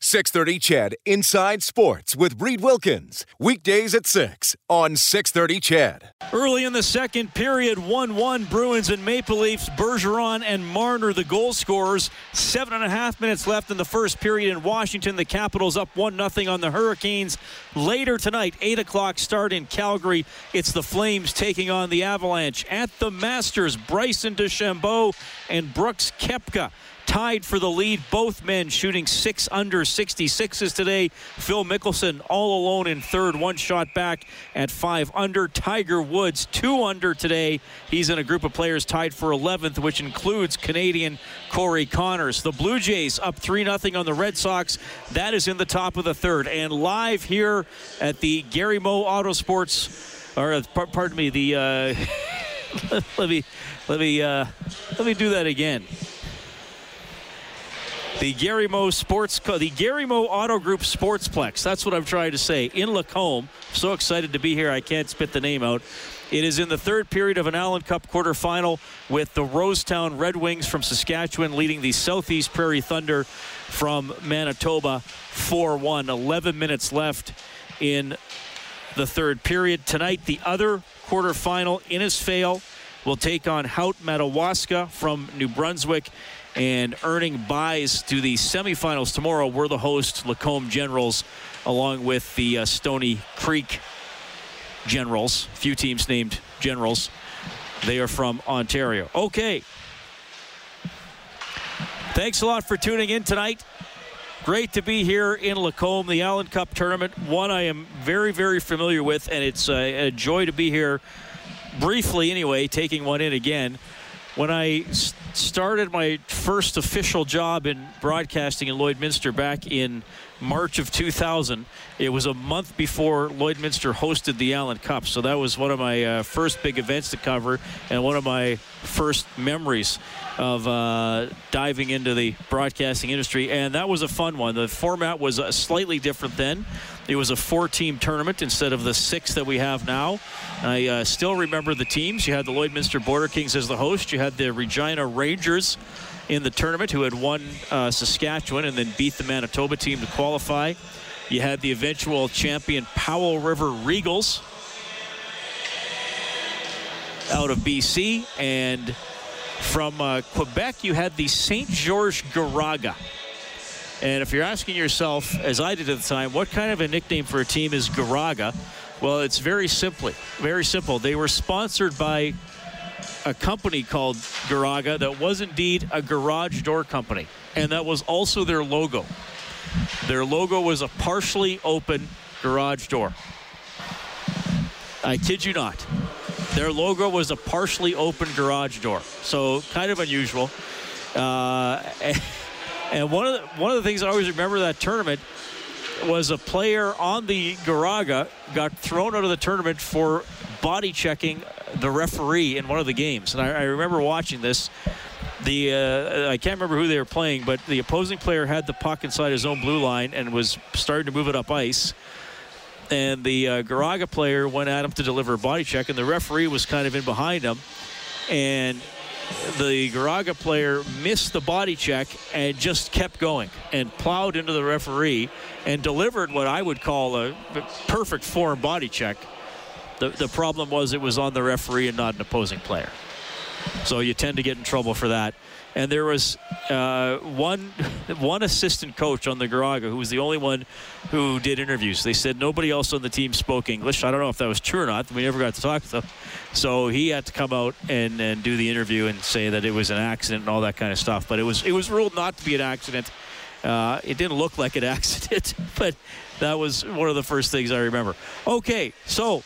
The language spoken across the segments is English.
630 CHED Inside Sports with Reed Wilkins. Weekdays at 6 on 630 CHED. Early in the second period, 1 1 Bruins and Maple Leafs. Bergeron and Marner, the goal scorers. Seven and a half minutes left in the first period in Washington. The Capitals up 1 0 on the Hurricanes. Later tonight, 8 o'clock start in Calgary. It's the Flames taking on the Avalanche. At the Masters, Bryson DeChambeau and Brooks Koepka tied for the lead. Both men shooting six under 66s today. Phil Mickelson all alone in third, one shot back at five under. Tiger Woods two under today. He's in a group of players tied for 11th, which includes Canadian Corey Conners. The Blue Jays up 3 0 on the Red Sox. That is in the top of the third. And live here at the Gary Moe Auto Sports, or uh, pardon me, the. Uh, let me let me uh, let me do that again. The Gary Moe Sports, Co- the Gary Moe Auto Group Sportsplex. That's what I'm trying to say. In Lacombe. So excited to be here. I can't spit the name out. It is in the third period of an Allen Cup quarterfinal with the Rosetown Red Wings from Saskatchewan leading the Southeast Prairie Thunder from Manitoba 4 1. 11 minutes left in the third period. Tonight, the other quarterfinal, Innisfail will take on Haut Madawaska from New Brunswick and earning buys to the semifinals tomorrow. We're the host, Lacombe Generals, along with the uh, Stoney Creek Generals. Few teams named Generals. They are from Ontario. Okay. Thanks a lot for tuning in tonight. Great to be here in Lacombe, the Allen Cup tournament. One I am very, very familiar with, and it's a, a joy to be here briefly, anyway, taking one in again. When I started my first official job in broadcasting in Lloydminster back in March of 2000. It was a month before Lloydminster hosted the Allen Cup, so that was one of my uh, first big events to cover and one of my first memories of uh, diving into the broadcasting industry. And that was a fun one. The format was uh, slightly different then. It was a four-team tournament instead of the six that we have now. I uh, still remember the teams. You had the Lloydminster Border Kings as the host. You had the Regina Rangers in the tournament who had won uh, Saskatchewan and then beat the Manitoba team to qualify. You had the eventual champion Powell River Regals out of BC. And from uh, Quebec, you had the St. George Garaga. And if you're asking yourself, as I did at the time, what kind of a nickname for a team is Garaga? Well, it's very simply, very simple. They were sponsored by a company called Garaga that was indeed a garage door company, and that was also their logo. Their logo was a partially open garage door. I kid you not. Their logo was a partially open garage door, so kind of unusual. Uh, and one of the, one of the things I always remember that tournament was a player on the Garaga got thrown out of the tournament for body checking the referee in one of the games. And I, I remember watching this. The uh, I can't remember who they were playing, but the opposing player had the puck inside his own blue line and was starting to move it up ice. And the uh, Garaga player went at him to deliver a body check, and the referee was kind of in behind him. And the Garaga player missed the body check and just kept going and plowed into the referee and delivered what I would call a perfect form body check. The, the problem was it was on the referee and not an opposing player. So you tend to get in trouble for that. And there was uh, one one assistant coach on the Garaga who was the only one who did interviews. They said nobody else on the team spoke English. I don't know if that was true or not. We never got to talk to them. So he had to come out and, and do the interview and say that it was an accident and all that kind of stuff. But it was it was ruled not to be an accident. Uh, it didn't look like an accident, but that was one of the first things I remember. Okay, so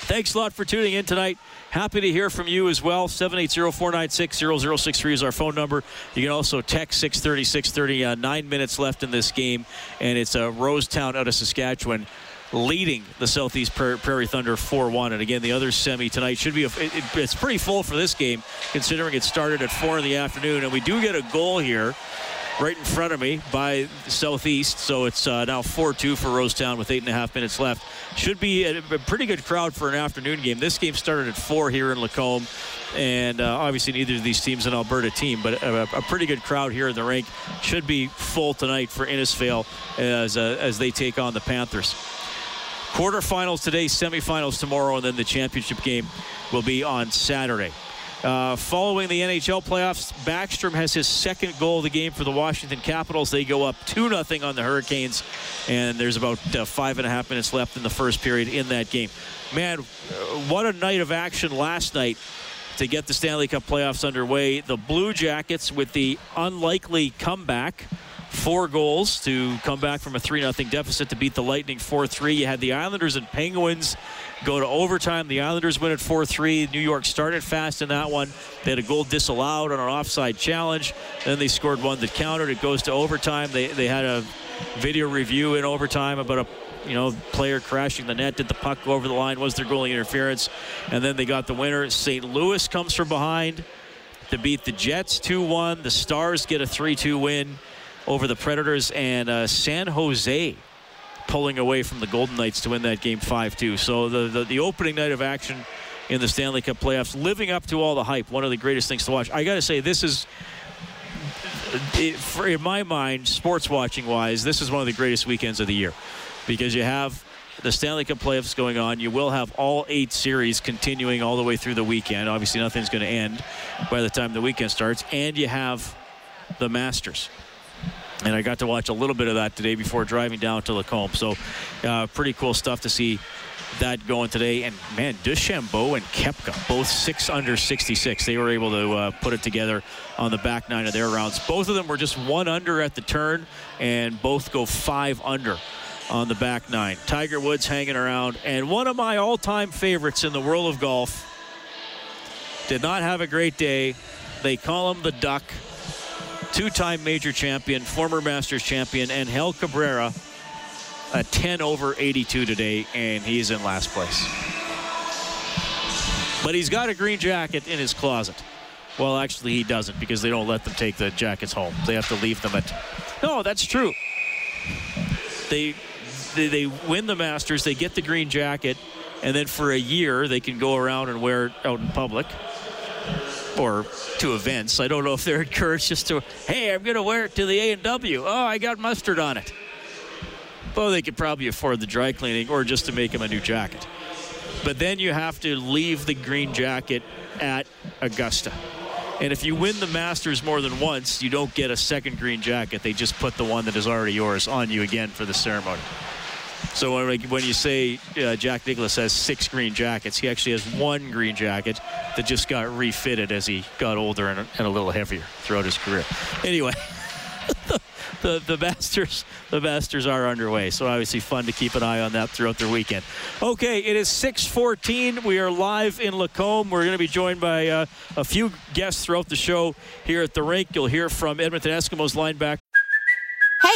Thanks a lot for tuning in tonight. Happy to hear from you as well. 780-496-0063 is our phone number. You can also text 630 630. Uh, nine minutes left in this game, and it's uh, Rosetown out of Saskatchewan leading the Southeast Prairie Thunder 4-1. And again, the other semi tonight should be a, it, it's pretty full for this game, considering it started at four in the afternoon. And we do get a goal here right in front of me by Southeast. So it's uh, now 4-2 for Rosetown with eight and a half minutes left. Should be a, a, pretty good crowd for an afternoon game. This game started at four here in Lacombe, and uh, obviously neither of these teams an Alberta team, but a, a, pretty good crowd here in the rink. Should be full tonight for Innisfail as uh, as they take on the Panthers. Quarterfinals today, semifinals tomorrow, and then the championship game will be on Saturday. Uh, following the NHL playoffs, Backstrom has his second goal of the game for the Washington Capitals. They go up 2 0 on the Hurricanes, and there's about uh, five and a half minutes left in the first period in that game. Man, what a night of action last night to get the Stanley Cup playoffs underway. The Blue Jackets with the unlikely comeback four goals to come back from a 3 0 deficit to beat the Lightning 4 3. You had the Islanders and Penguins go to overtime. The Islanders win at 4 3. New York started fast in that one. They had a goal disallowed on an offside challenge. Then they scored one that countered. It goes to overtime. They, they had a video review in overtime about a you know, player crashing the net. Did the puck go over the line? Was there goalie interference? And then they got the winner. St. Louis comes from behind to beat the Jets 2 1. The Stars get a 3 2 win over the Predators, and uh, San Jose pulling away from the Golden Knights to win that game 5-2. So the, the, the opening night of action in the Stanley Cup playoffs, living up to all the hype. One of the greatest things to watch. I got to say, this is. It, for, in my mind, sports watching wise, this is one of the greatest weekends of the year because you have the Stanley Cup playoffs going on. You will have all eight series continuing all the way through the weekend. Obviously, nothing's going to end by the time the weekend starts. And you have the Masters and I got to watch a little bit of that today before driving down to Lacombe. So, uh, pretty cool stuff to see that going today. And man, DeChambeau and Koepka, both six under 66. They were able to uh, put it together on the back nine of their rounds. Both of them were just one under at the turn, and both go five under on the back nine. Tiger Woods hanging around, and one of my all-time favorites in the world of golf did not have a great day. They call him the Duck two-time major champion, former Masters champion, Ángel Cabrera a 10 over 82 today, and he's in last place. But he's got a green jacket in his closet. Well, actually, he doesn't because they don't let them take the jackets home. They have to leave them at. No, that's true. They, they, they win the Masters, they get the green jacket, and then for a year they can go around and wear it out in public or to events. I don't know if they're encouraged just to, hey, I'm going to wear it to the A&W. Oh, I got mustard on it. Well, they could probably afford the dry cleaning or just to make him a new jacket. But then you have to leave the green jacket at Augusta. And if you win the Masters more than once, you don't get a second green jacket. They just put the one that is already yours on you again for the ceremony. So when you say uh, Jack Nicklaus has six green jackets, he actually has one green jacket that just got refitted as he got older and, and a little heavier throughout his career. Anyway. the, the Masters the Masters are underway. So obviously fun to keep an eye on that throughout the weekend. Okay, it is 6:14. We are live in Lacombe. We're going to be joined by uh, a few guests throughout the show here at the rink. You'll hear from Edmonton Eskimos linebacker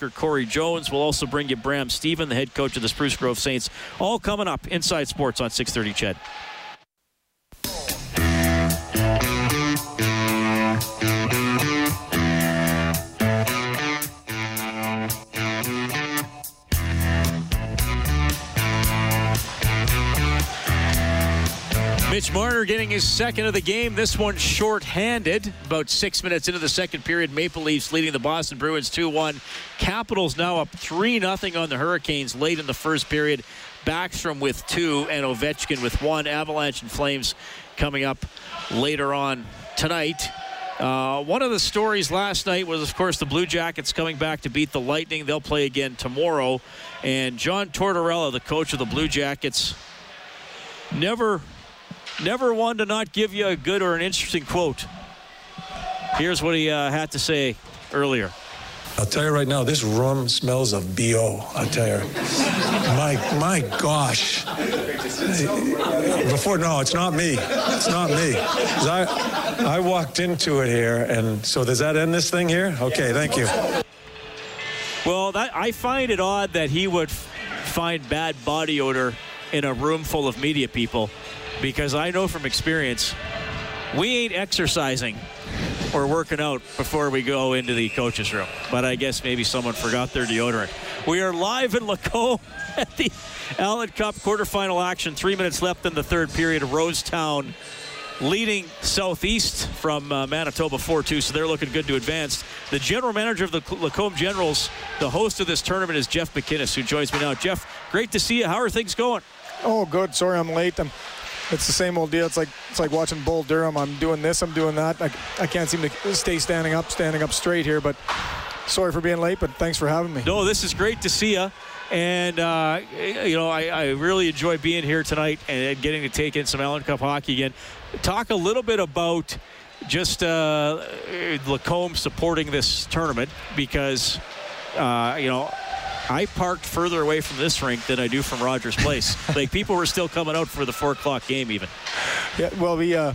Corey Jones will also bring you Bram Stephen, the head coach of the Spruce Grove Saints. All coming up inside sports on 630 CHED. Mitch Marner getting his second of the game. This one short-handed. About six minutes into the second period, Maple Leafs leading the Boston Bruins 2-1. Capitals now up 3-0 on the Hurricanes late in the first period. Backstrom with two and Ovechkin with one. Avalanche and Flames coming up later on tonight. Uh, one of the stories last night was, of course, the Blue Jackets coming back to beat the Lightning. They'll play again tomorrow. And John Tortorella, the coach of the Blue Jackets, never, never one to not give you a good or an interesting quote. Here's what he uh, had to say earlier. I'll tell you right now, this room smells of BO. I'll tell you. My, my gosh. Before, no, it's not me. It's not me. I, I walked into it here, and so does that end this thing here? Okay, thank you. Well, that, I find it odd that he would f- find bad body odor in a room full of media people because I know from experience we ain't exercising or working out before we go into the coach's room. But I guess maybe someone forgot their deodorant. We are live in Lacombe at the Allen Cup quarterfinal action. Three minutes left in the third period. Of Rosetown leading Southeast from uh, Manitoba 4-2, so they're looking good to advance. The general manager of the Lacombe Generals, the host of this tournament, is Jeff McInnes, who joins me now. Jeff, great to see you. How are things going? Oh, good. Sorry I'm late. I'm, it's the same old deal. It's like it's like watching Bull Durham. I'm doing this, I'm doing that. I, I can't seem to stay standing up, standing up straight here. But sorry for being late, but thanks for having me. No, this is great to see you. And, uh, you know, I, I, really enjoy being here tonight and getting to take in some Allen Cup hockey again. Talk a little bit about just uh, Lacombe supporting this tournament because, uh, you know, I parked further away from this rink than I do from Rogers Place. like people were still coming out for the four o'clock game, even. Yeah, well, we uh,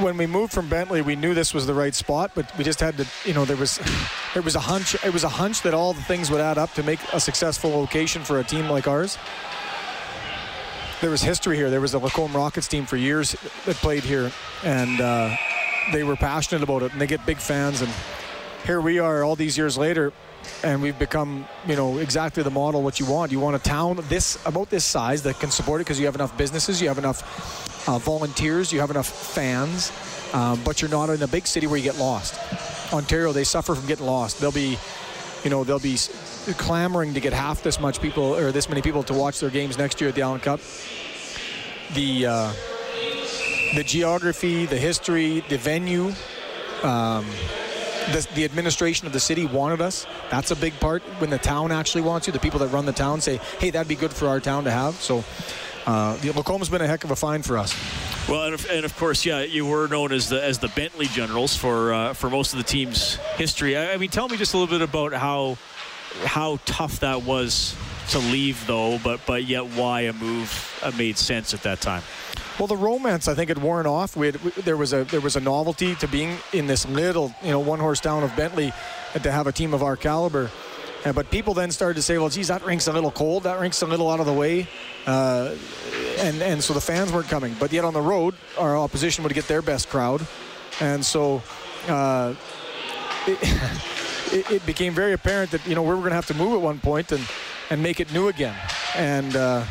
when we moved from Bentley, we knew this was the right spot, but we just had to, you know, there was there was a hunch. It was a hunch that all the things would add up to make a successful location for a team like ours. There was history here. There was a Lacombe Rockets team for years that played here, and uh, they were passionate about it, and they get big fans. And here we are, all these years later, and we've become, you know, exactly the model what you want. You want a town this about this size that can support it because you have enough businesses, you have enough uh, volunteers, you have enough fans, um, but you're not in a big city where you get lost. Ontario, they suffer from getting lost. They'll be, you know, they'll be clamoring to get half this much people or this many people to watch their games next year at the Allen Cup. The uh, the geography, the history, the venue. Um, the, the, administration of the city wanted us. That's a big part. When the town actually wants you, the people that run the town say, "Hey, that'd be good for our town to have." So, uh, Lacombe's been a heck of a find for us. Well, and of, and of course, yeah, you were known as the as the Bentley Generals for uh, for most of the team's history. I, I mean, tell me just a little bit about how how tough that was to leave, though, but but yet why a move uh, made sense at that time. Well, the romance I think had worn off. We, had, we there was a there was a novelty to being in this little you know one horse town of Bentley, and to have a team of our caliber. But people then started to say, well, geez, that rink's a little cold. That rink's a little out of the way. Uh, and, and so the fans weren't coming. But yet on the road, our opposition would get their best crowd. And so uh, it, it, became very apparent that, you know, we were going to have to move at one point and, and make it new again. And, uh,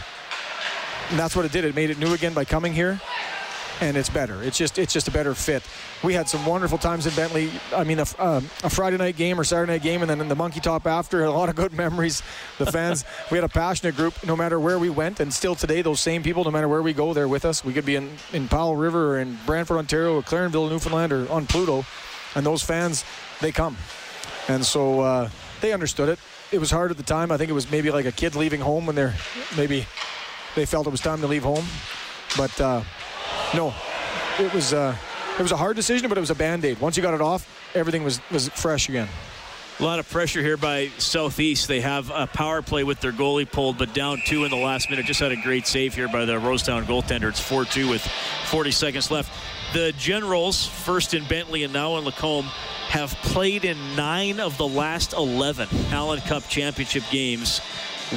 and that's what it did. It made it new again by coming here and it's better. It's just it's just a better fit. We had some wonderful times in Bentley. I mean, a, um, a Friday night game or Saturday night game, and then in the Monkey Top after. A lot of good memories. The fans. we had a passionate group, no matter where we went, and still today, those same people, no matter where we go, they're with us. We could be in in Powell River or in Brantford, Ontario, or Clarenville, Newfoundland, or on Pluto, and those fans, they come, and so uh, they understood it. It was hard at the time. I think it was maybe like a kid leaving home when they're maybe they felt it was time to leave home, but. Uh, no, it was uh, it was a hard decision, but it was a band-aid. Once you got it off, everything was was fresh again. A lot of pressure here by Southeast. They have a power play with their goalie pulled, but down two in the last minute. Just had a great save here by the Rosetown goaltender. It's 4-2 with 40 seconds left. The Generals, first in Bentley and now in Lacombe, have played in nine of the last 11 Allen Cup championship games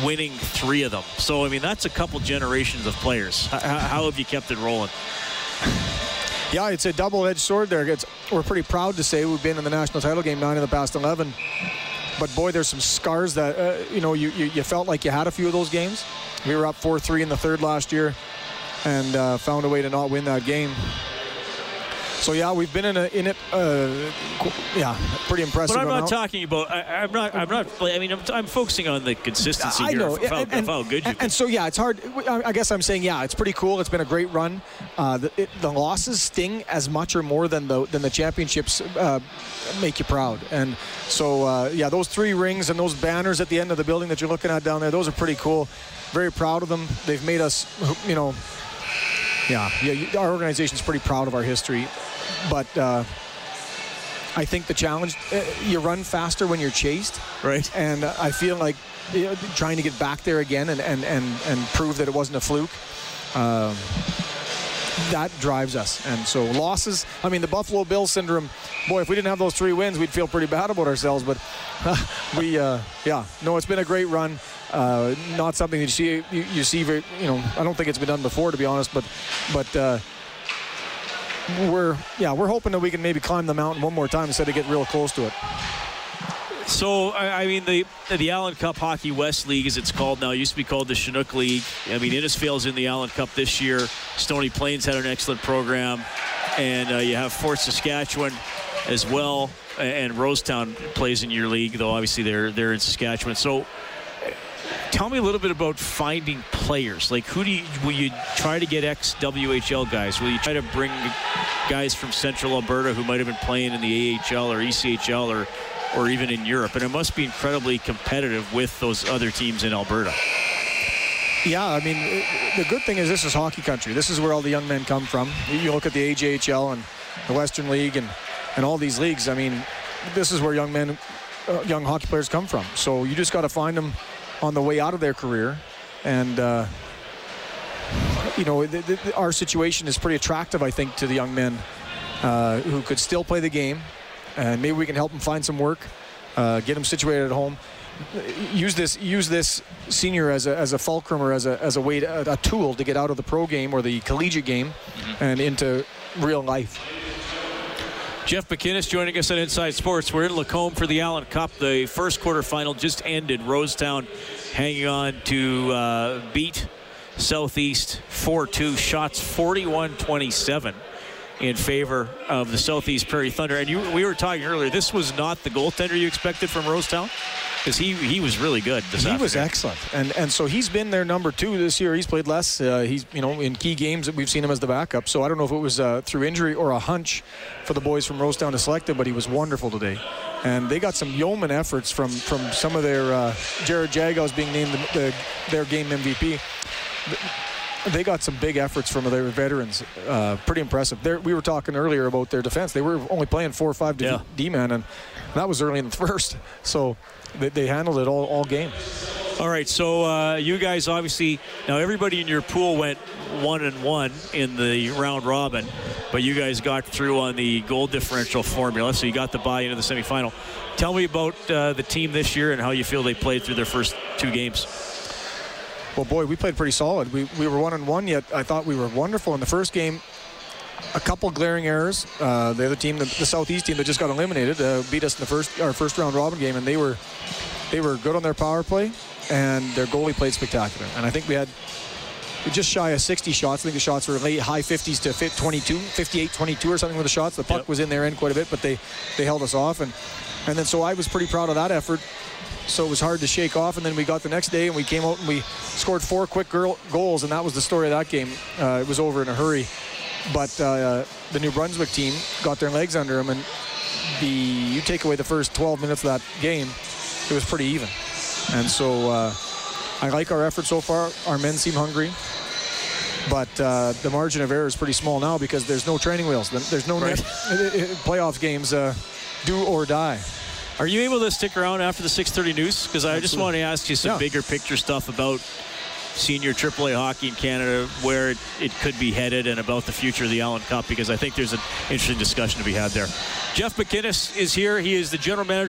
winning three of them. So, I mean, that's a couple generations of players. How, how have you kept it rolling? Yeah, it's a double-edged sword there. It's, we're pretty proud to say we've been in the national title game nine of the past 11. But boy, there's some scars that, uh, you know, you, you, you, felt like you had a few of those games. We were up 4-3 in the third last year. and uh, found a way to not win that game. So yeah, we've been in a in it. Uh, yeah, pretty impressive. But I'm not talking about. I, am not. I'm not. I mean, I'm, I'm focusing on the consistency I here know, of and, of how good you. and, and so yeah, it's hard. I I guess I'm saying yeah, it's pretty cool. It's been a great run. Uh, the, it, the losses sting as much or more than the than the championships uh, make you proud. And so uh, yeah, those three rings and those banners at the end of the building that you're looking at down there, those are pretty cool. Very proud of them. They've made us, you know. Yeah, yeah. Our organization's pretty proud of our history, but uh, I think the challenge uh, you run faster when you're chased, right? And uh, I feel like you know, trying to get back there again and and and, and prove that it wasn't a fluke. Um, that drives us. And so losses, I mean, the Buffalo Bill syndrome, boy, if we didn't have those three wins, we'd feel pretty bad about ourselves. But we, uh, yeah, no, it's been a great run. Uh, not something that you see, you, you, see, very, you know, I don't think it's been done before, to be honest, but, but, uh, we're, yeah, we're hoping that we can maybe climb the mountain one more time instead of get real close to it. So I mean the the Allen Cup Hockey West League, as it's called now, used to be called the Chinook League. I mean Innisfail's in the Allen Cup this year. Stony Plains had an excellent program, and uh, you have Fort Saskatchewan as well, and Rosetown plays in your league, though obviously they're they're in Saskatchewan. So tell me a little bit about finding players. Like, who do you, will you try to get ex WHL guys? Will you try to bring guys from Central Alberta who might have been playing in the AHL or ECHL or or even in Europe? And it must be incredibly competitive with those other teams in Alberta. Yeah, I mean, the good thing is this is hockey country. This is where all the young men come from. You look at the AJHL and the Western League and, and all these leagues. I mean, this is where young men, uh, young hockey players come from. So you just got to find them on the way out of their career. And, uh, you know, our situation is pretty attractive, I think, to the young men uh, who could still play the game. And maybe we can help them find some work, uh, get them situated at home. Use this use this senior as a, as a fulcrum or as a, as a way to, a tool to get out of the pro game or the collegiate game mm-hmm. and into real life. Jeff McInnes joining us on Inside Sports. We're in Lacombe for the Allen Cup. The first quarterfinal just ended. Rosetown hanging on to uh, beat Southeast 4-2. Shots 41-27 in favor of the Southeast Prairie Thunder. And you, we were talking earlier, this was not the goaltender you expected from Rosetown? Because he, he was really good He afternoon. was excellent. And and so he's been their number two this year. He's played less. Uh, he's, you know, in key games that we've seen him as the backup. So I don't know if it was uh, through injury or a hunch for the boys from Rosetown to select him, but he was wonderful today. And they got some yeoman efforts from, from some of their, uh, Jared Jagos being named the, the, their game MVP they got some big efforts from their veterans. Uh, pretty impressive. They're, we were talking earlier about their defense. They were only playing four or five yeah. D-man, and that was early in the first. So they, they handled it all, all game. All right, so uh, you guys obviously now everybody in your pool went one and one in the round robin, but you guys got through on the goal differential formula, so you got the buy into the semifinal. Tell me about uh, the team this year and how you feel they played through their first two games. Well, boy, we played pretty solid. We, we were one and one, yet I thought we were wonderful in the first game. A couple glaring errors. Uh, the other team, the, the, Southeast team that just got eliminated, uh, beat us in the first our first round robin game, and they were they were good on their power play, and their goalie played spectacular. And I think we had just shy of 60 shots. I think the shots were late high 50s to fit 22, 58, 22 or something with the shots. The puck yep. was in their end quite a bit, but they they held us off, and and then so I was pretty proud of that effort so it was hard to shake off. And then we got the next day and we came out and we scored four quick girl goals, and that was the story of that game. Uh, it was over in a hurry, but uh, the New Brunswick team got their legs under them, and the you take away the first 12 minutes of that game, it was pretty even. And so uh, I like our effort so far. Our men seem hungry. But uh, the margin of error is pretty small now because there's no training wheels. There's no right. net, playoff games, uh, do or die. Are you able to stick around after the 6:30 news? Because I just want to ask you some yeah. bigger picture stuff about senior AAA hockey in Canada, where it, it, could be headed, and about the future of the Allen Cup. Because I think there's an interesting discussion to be had there. Jeff McInnes is here. He is the general manager.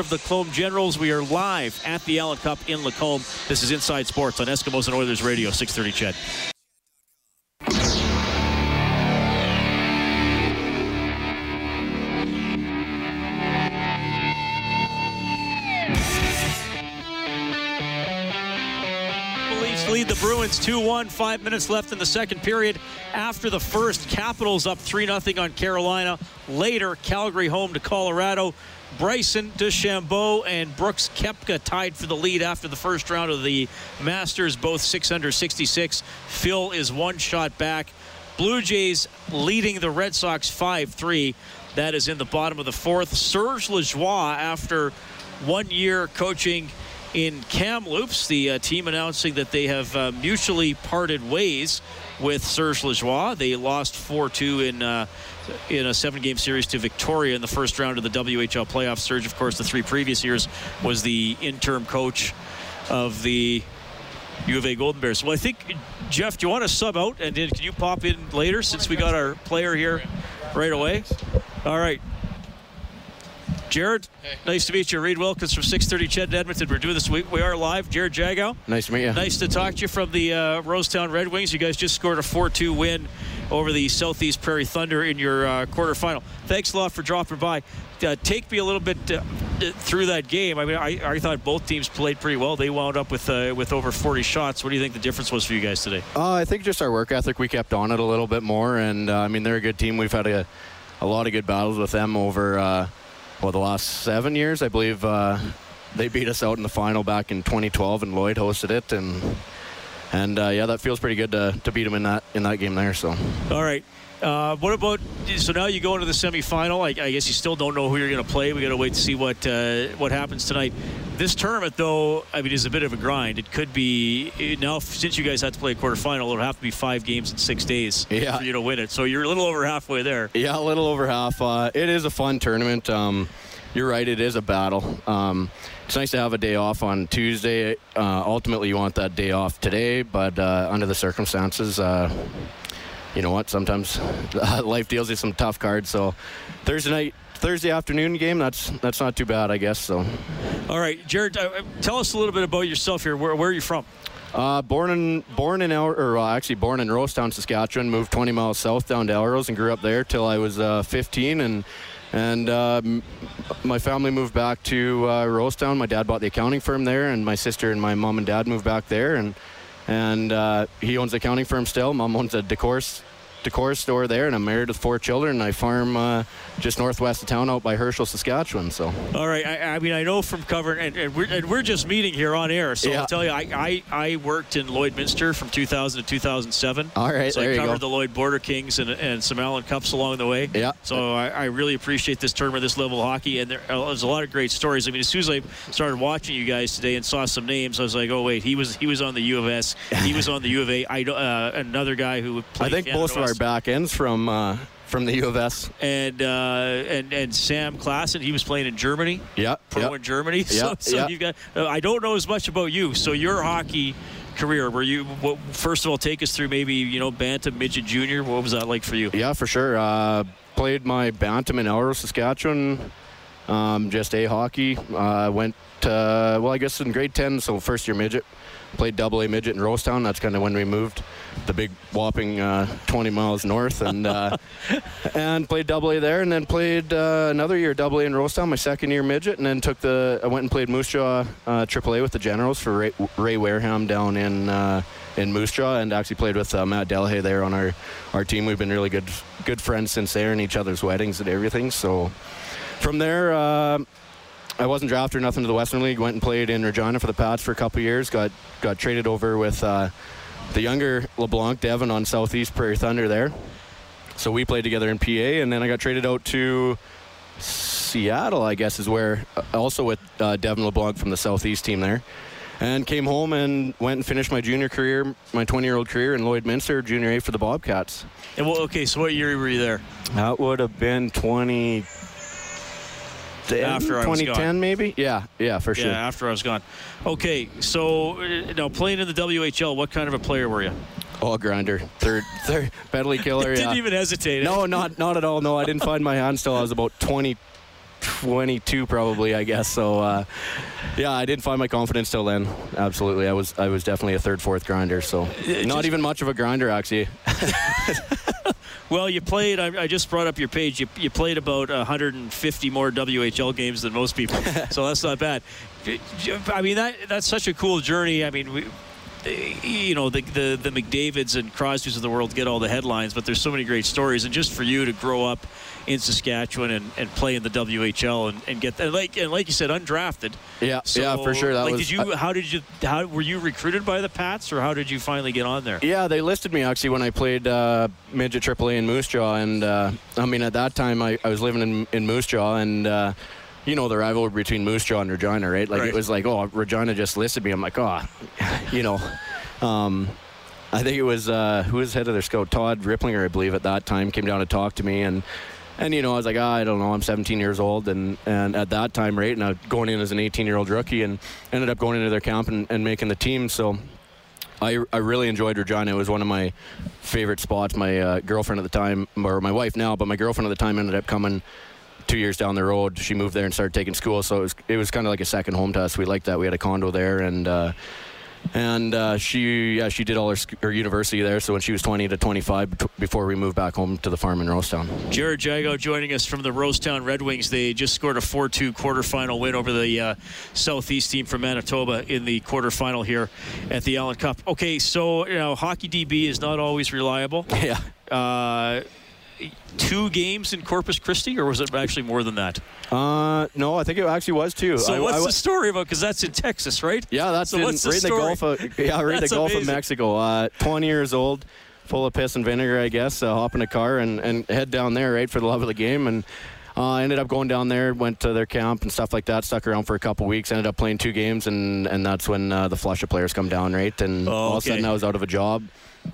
Of the Lacombe Generals. We are live at the Allen Cup in Lacombe. This is Inside Sports on Eskimos and Oilers Radio, 630 CHED. Lead the Bruins 2-1. Five minutes left in the second period. After the first, Capitals up 3-0 on Carolina. Later, Calgary home to Colorado. Bryson DeChambeau and Brooks Koepka tied for the lead after the first round of the Masters, both 666. Phil is one shot back. Blue Jays leading the Red Sox 5 3. That is in the bottom of the fourth. Serge Lajoie, after one year coaching in Kamloops, the uh, team announcing that they have uh, mutually parted ways with Serge Lajoie. They lost 4 2 in. Uh, in a seven game series to Victoria in the first round of the WHL playoffs. Serge, of course, the three previous years was the interim coach of the U of A Golden Bears. Well, I think, Jeff, do you want to sub out and then can you pop in later since we got our player here right away? All right. Jared, hey. nice to meet you. Reed Wilkins from 630 CHED in Edmonton. We're doing this week. We are live. Jared Jagow. Nice to meet you. Nice to talk to you from the uh, Rosetown Red Wings. You guys just scored a 4-2 win over the Southeast Prairie Thunder in your uh, quarterfinal. Thanks a lot for dropping by. Uh, take me a little bit uh, through that game. I mean, I, I, thought both teams played pretty well. They wound up with uh, with over 40 shots. What do you think the difference was for you guys today? Uh, I think just our work ethic. We kept on it a little bit more, and uh, I mean, they're a good team. We've had a, a lot of good battles with them over well the last seven years. I believe uh, they beat us out in the final back in 2012, and Lloyd hosted it, and and uh, yeah, that feels pretty good to, to beat them in that in that game there. So. All right. Uh, what about so now you go into the semifinal? I, I guess you still don't know who you're going to play. We got to wait to see what uh, what happens tonight. This tournament, though, I mean, is a bit of a grind. It could be now since you guys had to play a quarterfinal. It'll have to be five games in six days yeah. for you to win it. So you're a little over halfway there. Yeah, a little over half. Uh, it is a fun tournament. Um, you're right. It is a battle. Um, it's nice to have a day off on Tuesday. Uh, ultimately, you want that day off today, but uh, under the circumstances, uh, you know what? Sometimes life deals you some tough cards. So Thursday night, Thursday afternoon game. That's that's not too bad, I guess. So. All right, Jared, uh, tell us a little bit about yourself here. Where, where are you from? Uh, born in born in El, or uh, actually born in Rosetown, Saskatchewan. Moved 20 miles south down to Elrose and grew up there till I was uh, 15 and and uh, my family moved back to uh, Rosetown. My dad bought the accounting firm there, and my sister and my mom and dad moved back there. And and uh, he owns the accounting firm still. Mom owns a decor decor store there, and I'm married with four children. And I farm uh, just northwest of town, out by Herschel, Saskatchewan. So. All right. I, I mean, I know from covering, and, and, we're, and, we're, just meeting here on air. So yeah. I'll tell you, I, I, I, worked in Lloydminster from 2000 to 2007. All right. So I covered the Lloyd Border Kings and, and some Allen Cups along the way. Yeah. So I, I really appreciate this tournament, this level of hockey, and there, uh, there's a lot of great stories. I mean, as soon as I started watching you guys today and saw some names, I was like, oh wait, he was he was on the U of S, he was on the U of A. I, uh, another guy who played. I think Canada both of our back ends from uh, from the U of S. And uh, and and Sam Klassen, he was playing in Germany. Yeah, pro yep. in Germany. Yep, So, so yep. you got. Uh, I don't know as much about you. So your hockey career, were you? What, first of all, take us through maybe you know bantam, midget, junior. What was that like for you? Yeah, for sure. Uh, played my bantam in Elrose, Saskatchewan. Um, just a hockey. Uh, went uh, well, I guess in grade ten, so first year midget. Played double A midget in Rosetown. That's kind of when we moved the big whopping uh, 20 miles north, and uh, and played double A there, and then played uh, another year double A in Rosetown, my second year midget, and then took the I went and played Moose Jaw uh, triple A with the Generals for Ray, Ray Wareham down in uh, in Moose Jaw, and actually played with uh, Matt Delahey there on our our team. We've been really good good friends since there, and each other's weddings and everything. So from there. I wasn't drafted or nothing to the Western League. Went and played in Regina for the Pats for a couple years. Got got traded over with uh, the younger LeBlanc Devon on Southeast Prairie Thunder there. So we played together in PA, and then I got traded out to Seattle. I guess is where uh, also with uh, Devon LeBlanc from the Southeast team there. And came home and went and finished my junior career, my 20-year-old career in Lloydminster, junior A for the Bobcats. And well, okay, so what year were you there? That would have been 20 after 2010 maybe yeah yeah for sure yeah after i was gone okay so uh, now playing in the whl what kind of a player were you Oh, grinder. Third, third, penalty killer. Didn't even hesitate. No, not not at all. No, I didn't find my hand till I was about 20, 22 probably, I guess. So, uh, yeah, I didn't find my confidence till then. Absolutely, I was I was definitely a third, fourth grinder. So, not even much of a grinder actually. Well, you played. I, I just brought up your page. You, you played about 150 more WHL games than most people, so that's not bad. I mean, that that's such a cool journey. I mean, we, you know, the, the the McDavids and Crosbys of the world get all the headlines, but there's so many great stories. And just for you to grow up in Saskatchewan and, and play in the WHL and, and get that, like and like you said, undrafted. Yeah, So, yeah, for sure. That like, was. did you? How did you? How were you recruited by the Pats, or how did you finally get on there? Yeah, they listed me actually when I played uh, midget AAA in Moose Jaw, and uh, I mean at that time I, I was living in, in Moose Jaw, and uh, you know the rivalry between Moose Jaw and Regina, right? Like Right. it was like, oh, Regina just listed me. I'm like, oh, you know, um, I think it was uh, who was head of their scout, Todd Ripplinger, I believe, at that time came down to talk to me, and and you know I was like, ah, I don't know, I'm 17 years old, and and at that time, right, and going in as an 18 year old rookie, and ended up going into their camp and, and making the team, so. I, I really enjoyed Regina. It was one of my favorite spots. My uh, girlfriend at the time, or my wife now, but my girlfriend at the time ended up coming two years down the road. She moved there and started taking school, so it was it was kind of like a second home to us. We liked that. We had a condo there, and uh, and uh, she yeah she did all her, her university there. So when she was 20 to 25, bet- before we moved back home to the farm in Rosetown. Jared Jago joining us from the Rosetown Red Wings. They just scored a 4-2 quarterfinal win over the uh, Southeast team from Manitoba in the quarterfinal here at the Allen Cup. Okay, so you know hockey DB is not always reliable. Yeah. Uh, two games in Corpus Christi, or was it actually more than that? Uh, no, I think it actually was too. So I- what's I- the story about? Because that's in Texas, right? Yeah, that's So in, what's the right in the? Gulf of yeah, right the Gulf of. Mexico. Uh, 20 years old, full of piss and vinegar, I guess. Uh, hop in a car and, and head down there, right, for the love of the game. And uh, ended up going down there, went to their camp and stuff like that. Stuck around for a couple weeks. Ended up playing two games, and and that's when uh, the flush of players come down, right? And Oh, all of a sudden, I was out of a job.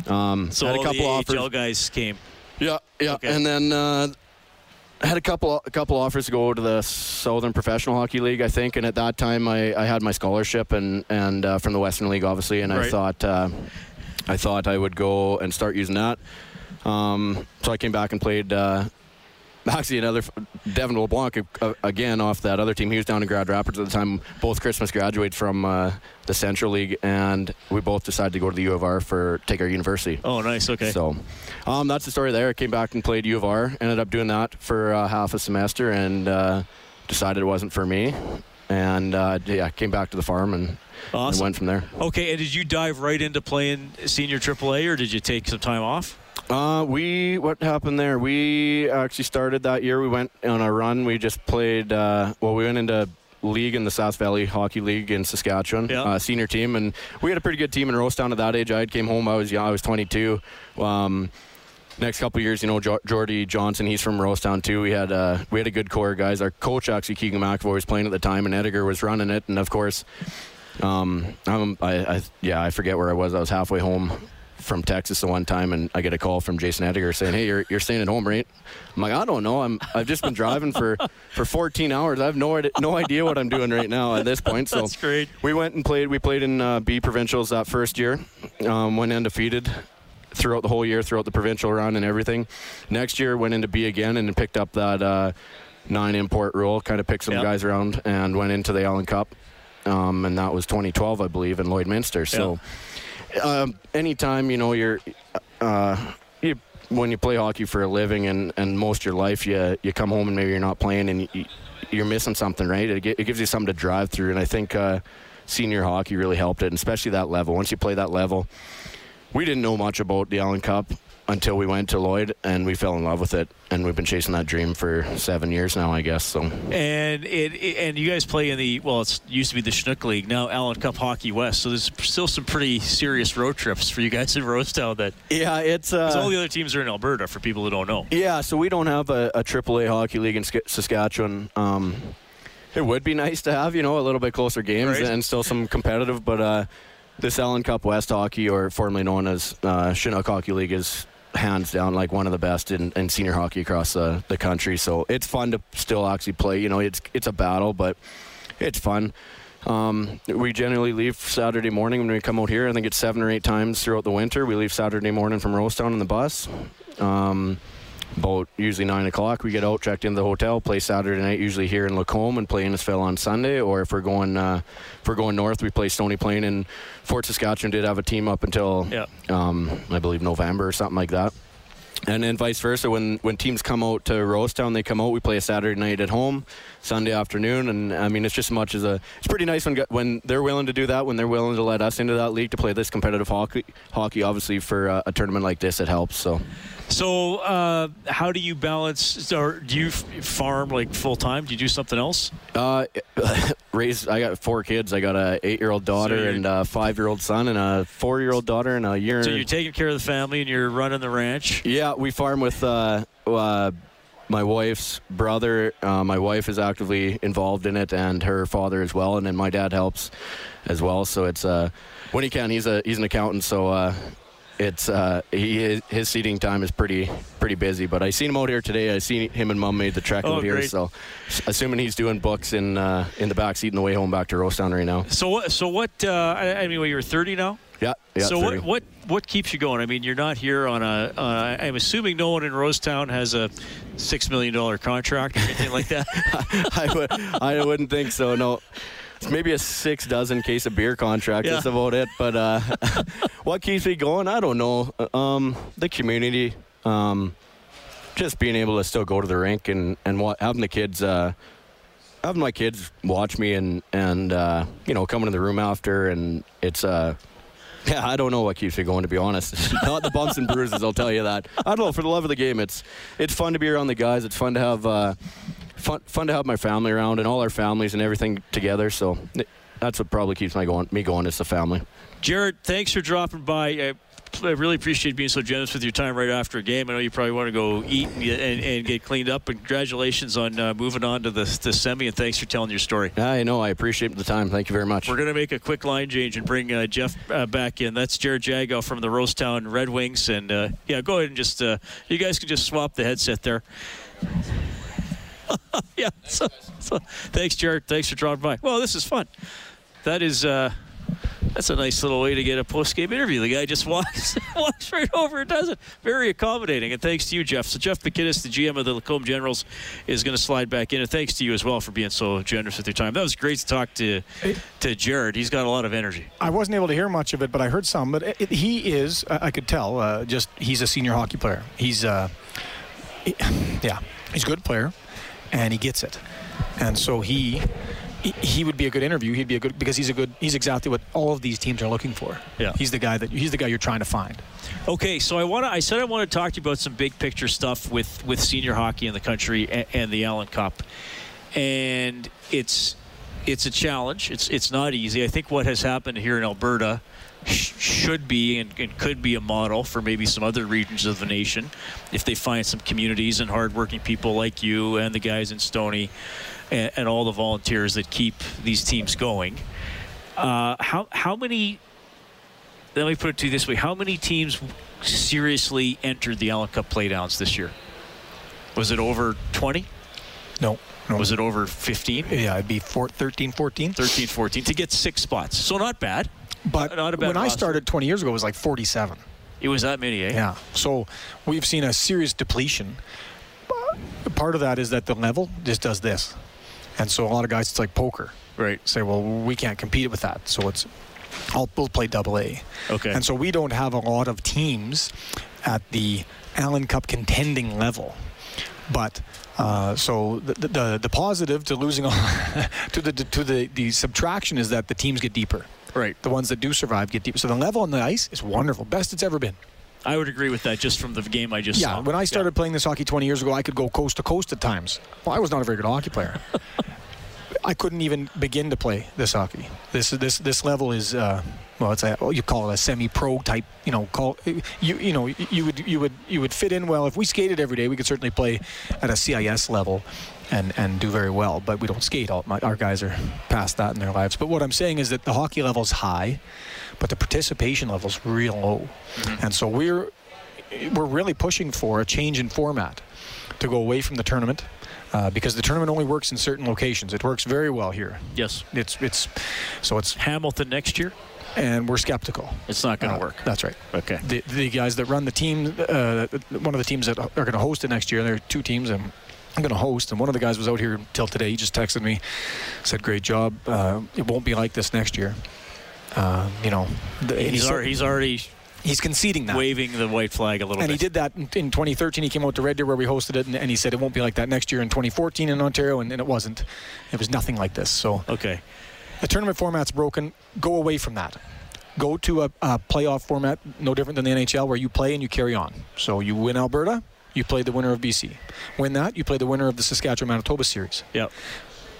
Um, So had a couple the offers. AHL guys came. Yeah, yeah, Okay. and then uh, had a couple a couple offers to go to the Southern Professional Hockey League, I think. And at that time, I, I had my scholarship and and uh, from the Western League, obviously, and I thought uh, I thought I would go and start using that. Um, so I came back and played. Uh, Actually, another Devin LeBlanc uh, again off that other team. He was down in Grand Rapids at the time. Both Christmas graduates from uh, the Central League, and we both decided to go to the U of R for take our university. Oh, nice. Okay. So, um, that's the story there. I came back and played U of R. Ended up doing that for uh, half a semester and uh, decided it wasn't for me. And uh, yeah, came back to the farm and, and went from there. Okay, and did you dive right into playing senior AAA, or did you take some time off? Uh, we what happened there? We actually started that year. We went on a run. We just played. Uh, well, we went into league in the Sask Valley Hockey League in Saskatchewan, Yeah. uh, senior team, and we had a pretty good team in Rosetown at that age. I had came home. I was young. I was 22. Um, next couple of years, you know, jo- Jordy Johnson, he's from Rosetown too. We had uh, we had a good core of guys. Our coach actually Keegan McAvoy was playing at the time, and Edgar was running it, and of course, um, I'm, I, I yeah, I forget where I was. I was halfway home from Texas the one time, and I get a call from Jason Edgar saying, "Hey, you're you're staying at home, right?" I'm like, "I don't know. I'm I've just been driving for for 14 hours. I have no idea, no idea what I'm doing right now at this point." So That's great. we went and played. We played in uh, B provincials that first year. Um, went undefeated throughout the whole year, throughout the provincial run and everything. Next year, went into B again and picked up that uh, nine import rule. Kind of picked some Yeah. guys around and went into the Allen Cup. Um, and that was 2012, I believe, in Lloydminster. So, um, anytime you know you're, uh, you when you play hockey for a living and, and most of your life, you you come home and maybe you're not playing and you, you're missing something, right? It, it gives you something to drive through, and I think uh, senior hockey really helped it, and especially that level. Once you play that level, we didn't know much about the Allen Cup until we went to Lloyd, and we fell in love with it, and we've been chasing that dream for seven years now, I guess. So. And it, it- and you guys play in the well, it's used to be the Chinook League, now Allen Cup Hockey West. So there's still some pretty serious road trips for you guys in Rosetown. That Yeah, it's uh, all the other teams are in Alberta. For people who don't know, Yeah, so we don't have a, Triple a AAA hockey league in Saskatchewan. Um, it would be nice to have, you know, a little bit closer games Right. and still some competitive, but uh, this Allen Cup West Hockey, or formerly known as uh, Chinook Hockey League, is hands down like one of the best in, in senior hockey across the, the country. So it's fun to still actually play. You know, it's it's a battle, but it's fun. Um, we generally leave Saturday morning when we come out here. I think it's seven or eight times throughout the winter. We leave Saturday morning from Rosetown in the bus. Um, about usually nine o'clock, we get out, checked into the hotel, play Saturday night usually here in Lacombe, and play Innisfail on Sunday. Or if we're going uh, if we're going north, we play Stony Plain. And Fort Saskatchewan did have a team up until Yeah. um, I believe November or something like that. And then vice versa, when when teams come out to Rosetown, they come out. We play a Saturday night at home, Sunday afternoon, and I mean it's just as much as a. It's pretty nice when when they're willing to do that. When they're willing to let us into that league to play this competitive hockey. Hockey, obviously, for uh, a tournament like this, it helps. So So, uh, how do you balance, or do you farm like full time? Do you do something else? Uh, raised. I got four kids. I got a eight-year-old daughter you're- and a five-year-old son and a four-year-old daughter and a year. So you're taking care of the family and you're running the ranch. Yeah, we farm with uh, uh, my wife's brother. Uh, my wife is actively involved in it, and her father as well. And then my dad helps as well. So it's uh, when he can. He's a he's an accountant, so. It's uh, he his seating time is pretty pretty busy, but I seen him out here today. I seen him and mom made the trek Oh, out here, great. so assuming he's doing books in uh, in the back seat on the way home back to Rosetown right now. So what? So what? Uh, I, I mean, well, you're 30 now. Yeah, yeah. so 30. what? What? What keeps you going? I mean, you're not here on a. Uh, I'm assuming no one in Rosetown has a six million dollar contract or anything like that. I, would, I wouldn't think so. No, it's maybe a six dozen case of beer contract. That's about it. But uh, what keeps me going? I don't know. Um, the community, um, just being able to still go to the rink and and what, having the kids. Uh, having my kids watch me and and uh, you know coming to the room after and it's uh yeah, I don't know what keeps me going to be honest. Not the bumps and bruises, I'll tell you that. I don't know. For the love of the game, it's it's fun to be around the guys. It's fun to have uh, fun fun to have my family around and all our families and everything together. So that's what probably keeps my going me going is the family. Jared, thanks for dropping by. I, I really appreciate being so generous with your time right after a game. I know you probably want to go eat and, get- and, and get cleaned up. And congratulations on uh, moving on to the, the semi, and thanks for telling your story. I know. I appreciate the time. Thank you very much. We're going to make a quick line change and bring uh, Jeff uh, back in. That's Jared Jago from the Rosetown Red Wings. And uh, yeah, go ahead and just, uh, you guys can just swap the headset there. yeah. So, so, thanks, Jared. Thanks for dropping by. Well, this is fun. That is. Uh, that's a nice little way to get a post-game interview. The guy just walks walks right over and does it. Very accommodating. And thanks to you, Jeff. So Jeff McKinnis, the GM of the Lacombe Generals, is going to slide back in. And thanks to you as well for being so generous with your time. That was great to talk to to Jared. He's got a lot of energy. I wasn't able to hear much of it, but I heard some. But it, it- he is, I I could tell, uh, just he's a senior hockey player. He's, uh, he- yeah, he's a good player, and he gets it. And so he, he, would be a good interview. He'd be a good because he's a good. He's exactly what all of these teams are looking for. Yeah. he's the guy that he's the guy you're trying to find. Okay, so I want to. I said I want to talk to you about some big picture stuff with with senior hockey in the country and, and the Allen Cup, and it's it's a challenge. It's it's not easy. I think what has happened here in Alberta sh- should be and, and could be a model for maybe some other regions of the nation if they find some communities and hardworking people like you and the guys in Stony and, and all the volunteers that keep these teams going. Uh, how how many let me put it to you this way: How many teams seriously entered the Allen Cup playdowns this year? Was it over 20? No, no. Was it over 15? Yeah, it'd be four, 13, 14. 13, 14 to get six spots. So not bad. But Not a bad when I started 20 years ago, it was like 47. It was that many, eh? Yeah. So we've seen a serious depletion. Part of that is that the level just does this. And so a lot of guys, it's like poker. Right. Say, well, we can't compete with that. So it's, I'll, we'll play double A. Okay. And so we don't have a lot of teams at the Allen Cup contending level. But uh, so the, the the positive to losing all to the to the the subtraction is that the teams get deeper. Right. The ones that do survive get deeper. So the level on the ice is wonderful, best it's ever been. I would agree with that just from the game I just saw. Yeah, saw. when I started playing this hockey 20 years ago, I could go coast to coast at times. Well, I was not a very good hockey player. I couldn't even begin to play this hockey. This this this level is uh, well, it's a well, you call it a semi-pro type. You know, call you you know you would you would you would fit in well if we skated every day. We could certainly play at a CIS level. And, and do very well, but we don't skate. All my, our guys are past that in their lives. But what I'm saying is that the hockey level's high, but the participation level's real low, and so we're we're really pushing for a change in format to go away from the tournament uh, because the tournament only works in certain locations. It works very well here. Yes. It's it's so it's Hamilton next year. and we're skeptical. It's not going to Uh, work. That's right. Okay. The, the guys that run the team, uh, one of the teams that are going to host it next year, there are two teams I'm, I'm going to host, and one of the guys was out here till today. He just texted me, said, "Great job. Uh, it won't be like this next year." Uh, you know, the, He's, already, he's already he's conceding that. waving the white flag a little bit. And he did that in, in 2013. He came out to Red Deer where we hosted it, and, and he said it won't be like that next year in 2014 in Ontario, and, and it wasn't. It was nothing like this. So Okay. the tournament format's broken. Go away from that. Go to a, a playoff format, no different than the NHL, where you play and you carry on. So you win Alberta, you play the winner of BC. Win that, you play the winner of the Saskatchewan Manitoba series. Yep.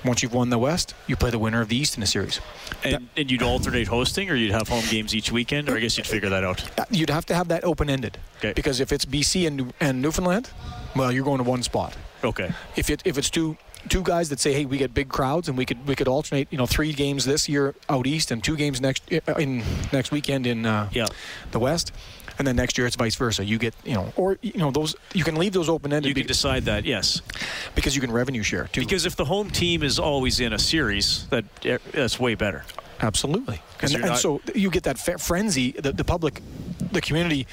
Once you've won the West, you play the winner of the East in the series. And, and you'd alternate hosting, or you'd have home games each weekend, or I guess you'd figure that out. Uh, You'd have to have that open ended. Okay. Because if it's BC and, and Newfoundland, well, you're going to one spot. Okay. if it if it's two two guys that say, hey, we get big crowds and we could we could alternate, you know, three games this year out east and two games next uh, in next weekend in uh, Yeah. the west, and then next year it's vice versa. You get you know, or you know those you can leave those open ended You can decide that, yes. because you can revenue share too. Because if the home team is always in a series, that eh, that's way better. Absolutely, And, you're and not- so you get that fe- frenzy, the, the public, the community.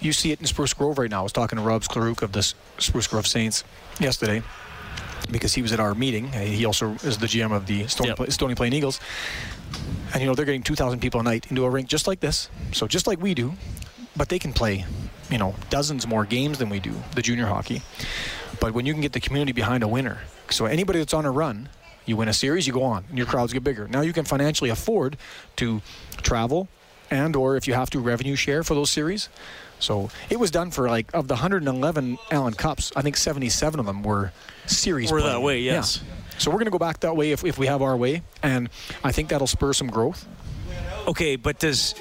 You see it in Spruce Grove right now. I was talking to Rob Sklaruk of the Spruce Grove Saints yesterday because he was at our meeting. Uh, He also is the GM of the Stony, Yep. Pla- Stony Plain Eagles. And, you know, they're getting 2,000 people a night into a rink just like this. So just like we do. But they can play, you know, dozens more games than we do, the junior hockey. But when you can get the community behind a winner, so anybody that's on a run, you win a series, you go on, and your crowds get bigger. Now you can financially afford to travel, and or if you have to revenue share for those series. So it was done for like of the 111 Allen Cups, I think 77 of them were series. Were play. that way, Yeah. yes. So we're going to go back that way if, if we have our way, and I think that'll spur some growth. Okay, but does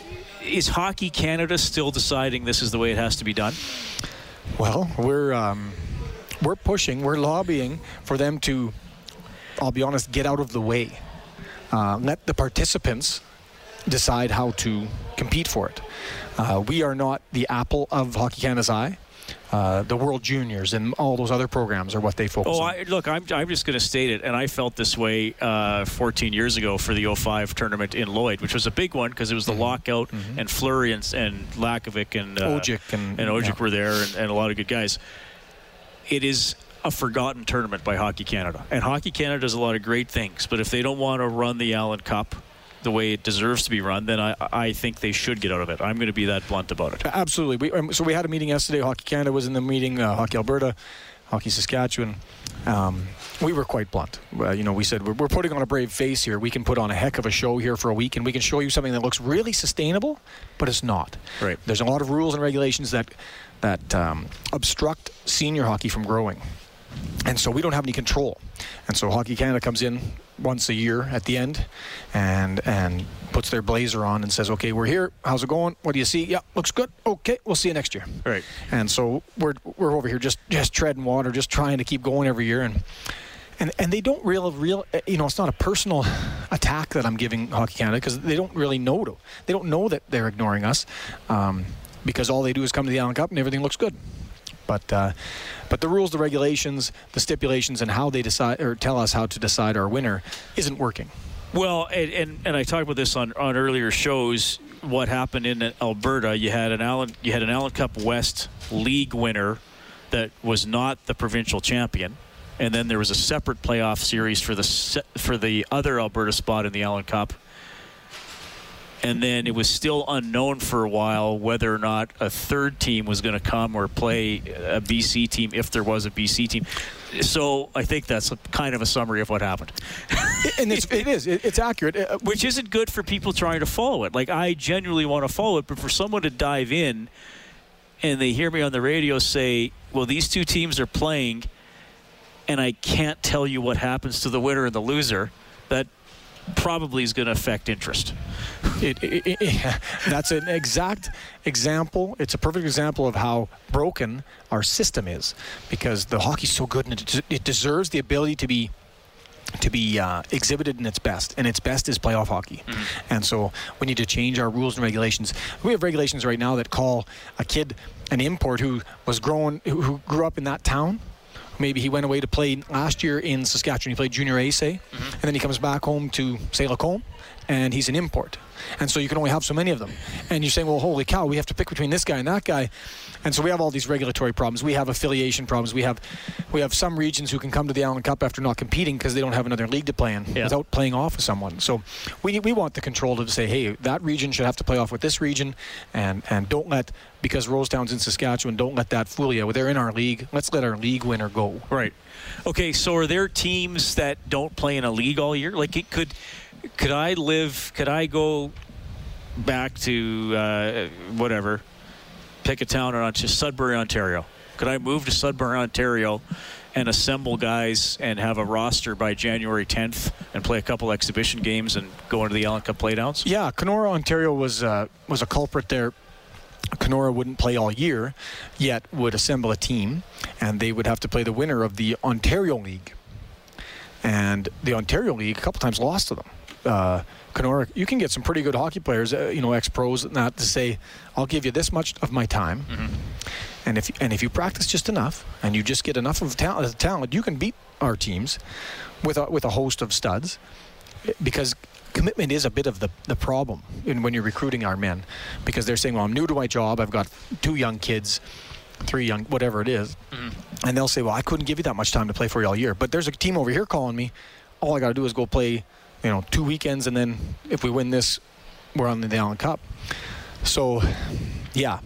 is Hockey Canada still deciding this is the way it has to be done? Well, we're um, we're pushing, we're lobbying for them to, I'll be honest, get out of the way. Uh, let the participants decide how to compete for it. Uh, we are not the apple of Hockey Canada's eye. Uh, the World Juniors and all those other programs are what they focus Oh, on. I, look, I'm, I'm just going to state it, and I felt this way uh, 14 years ago for the 05 tournament in Lloyd, which was a big one because it was the lockout, and Fleury and, and Lakovic and uh, Odjick and- and Odjick yeah. were there, and, and a lot of good guys. It is a forgotten tournament by Hockey Canada, and Hockey Canada does a lot of great things. But if they don't want to run the Allen Cup the way it deserves to be run, then I, I think they should get out of it. I'm going to be that blunt about it. Absolutely. We, um, so we had a meeting yesterday. Hockey Canada was in the meeting. Uh, Hockey Alberta, Hockey Saskatchewan. Um, we were quite blunt. Uh, you know, we said we're, we're putting on a brave face here. We can put on a heck of a show here for a week, and we can show you something that looks really sustainable, but it's not. Right. There's a lot of rules and regulations that that um, obstruct senior hockey from growing, and so we don't have any control. And so Hockey Canada comes in once a year at the end, and and puts their blazer on and says, "Okay, we're here. How's it going? What do you see? Yeah, looks good. Okay, we'll see you next year." Right. And so we're we're over here just just treading water, just trying to keep going every year, and and and they don't real real you know it's not a personal attack that I'm giving Hockey Canada because they don't really know to they don't know that they're ignoring us um, because all they do is come to the Allen Cup and everything looks good. But uh, but the rules, the regulations, the stipulations, and how they decide or tell us how to decide our winner isn't working. Well, and, and, and I talked about this on, on earlier shows. What happened in Alberta? You had an Allen you had an Allen Cup West League winner that was not the provincial champion, and then there was a separate playoff series for the for the other Alberta spot in the Allen Cup. And then it was still unknown for a while whether or not a third team was going to come or play a BC team if there was a BC team. So I think that's a, kind of a summary of what happened. and it's, it is it, it's accurate. Uh, which isn't good for people trying to follow it. Like I genuinely want to follow it, but for someone to dive in and they hear me on the radio say, "Well, these two teams are playing," and I can't tell you what happens to the winner and the loser, that probably is going to affect interest. It, it, it, that's an exact example. It's a perfect example of how broken our system is, because the hockey's so good and it, it deserves the ability to be to be uh, exhibited in its best, and its best is playoff hockey. And so we need to change our rules and regulations. We have regulations right now that call a kid an import who was grown, who who grew up in that town, maybe he went away to play last year in Saskatchewan. He played junior A, say, and then he comes back home to say Lacombe, and he's an import. And so you can only have so many of them. And you're saying, well, holy cow, we have to pick between this guy and that guy. And so we have all these regulatory problems. We have affiliation problems. We have we have some regions who can come to the Allen Cup after not competing because they don't have another league to play in Yeah. without playing off with someone. So we we want the control to say, hey, that region should have to play off with this region, and and don't let because Rosetown's in Saskatchewan, don't let that fool you. They're in our league. Let's let our league winner go. Right. Okay, so are there teams that don't play in a league all year? Like, it could could I live? Could I go back to uh, whatever, pick a town Ont- Sudbury, Ontario? Could I move to Sudbury, Ontario, and assemble guys and have a roster by January 10th and play a couple exhibition games and go into the Allen Cup playdowns? Yeah, Kenora, Ontario was uh, was a culprit there. Kenora wouldn't play all year, yet would assemble a team, and they would have to play the winner of the Ontario League. And the Ontario League a couple times lost to them. Uh, Kenora, you can get some pretty good hockey players, uh, you know, ex-pros, not to say, I'll give you this much of my time, and if and if you practice just enough, and you just get enough of talent, talent, you can beat our teams with a, with a host of studs because commitment is a bit of the, the problem in when you're recruiting our men because they're saying well i'm new to my job. I've got two young kids three young whatever it is. and they'll say well i couldn't give you that much time to play for you all year. But there's a team over here calling me. All i got to do is go play you know two weekends and then if we win this we're on the allen cup so yeah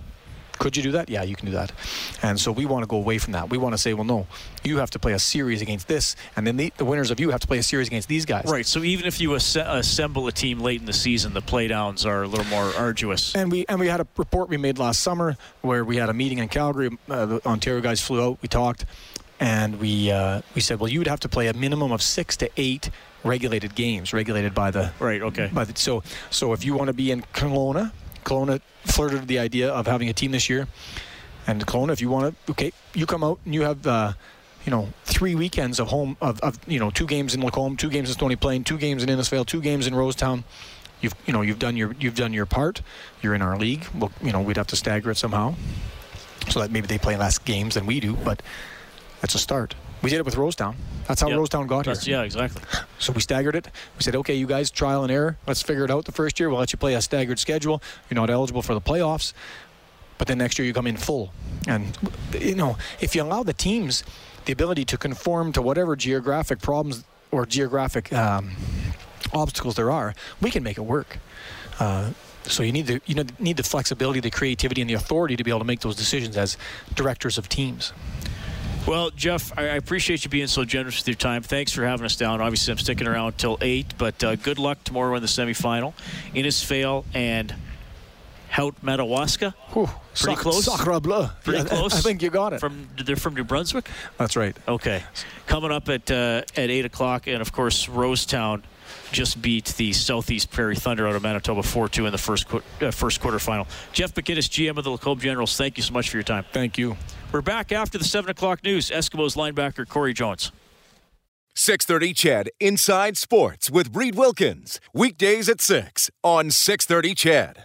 could you do that? Yeah, you can do that. And so we want to go away from that. We want to say, well, no, you have to play a series against this, and then the, the winners of you have to play a series against these guys. Right. So even if you asse- assemble a team late in the season, the playdowns are a little more arduous. And we and we had a report we made last summer where we had a meeting in Calgary. Uh, the Ontario guys flew out. We talked, and we uh, we said, well, you would have to play a minimum of six to eight regulated games, regulated by the right. Okay. By the, so so if you want to be in Kelowna, Kelowna flirted with the idea of having a team this year, and Kelowna, if you want to, okay, you come out and you have. Uh, you know, three weekends of home of, of you know two games in Lacombe, two games in Stony Plain, two games in Innisfail, two games in Rosetown. You've you know you've done your you've done your part. You're in our league. Well, you know we'd have to stagger it somehow, so that maybe they play less games than we do. But that's a start. We did it with Rosetown. That's how Yep. Rosetown got That's- here. Yeah, exactly. So we staggered it. We said, okay, you guys, trial and error. Let's figure it out the first year. We'll let you play a staggered schedule. You're not eligible for the playoffs. But then next year you come in full. And, you know, if you allow the teams the ability to conform to whatever geographic problems or geographic um, obstacles there are, we can make it work. Uh, so you need the you know, need the flexibility, the creativity, and the authority to be able to make those decisions as directors of teams. Well, Jeff, I appreciate you being so generous with your time. Thanks for having us down. Obviously, I'm sticking around till 8, but uh, good luck tomorrow in the semifinal. Innisfail and Haut-Madawaska. Pretty Sac- close. Sacre bleu. Pretty Yeah, close. I think you got it. From They're from New Brunswick? That's right. Okay. Coming up at uh, at 8 o'clock, and of course, Rosetown just beat the Southeast Prairie Thunder out of Manitoba 4-2 in the first qu- uh, first quarterfinal. Jeff McGinnis, GM of the Lacombe Generals, thank you so much for your time. Thank you. We're back after the 7 o'clock news. Eskimos linebacker Corey Jones. 630 CHED Inside Sports with Reed Wilkins. Weekdays at 6 on 630 CHED.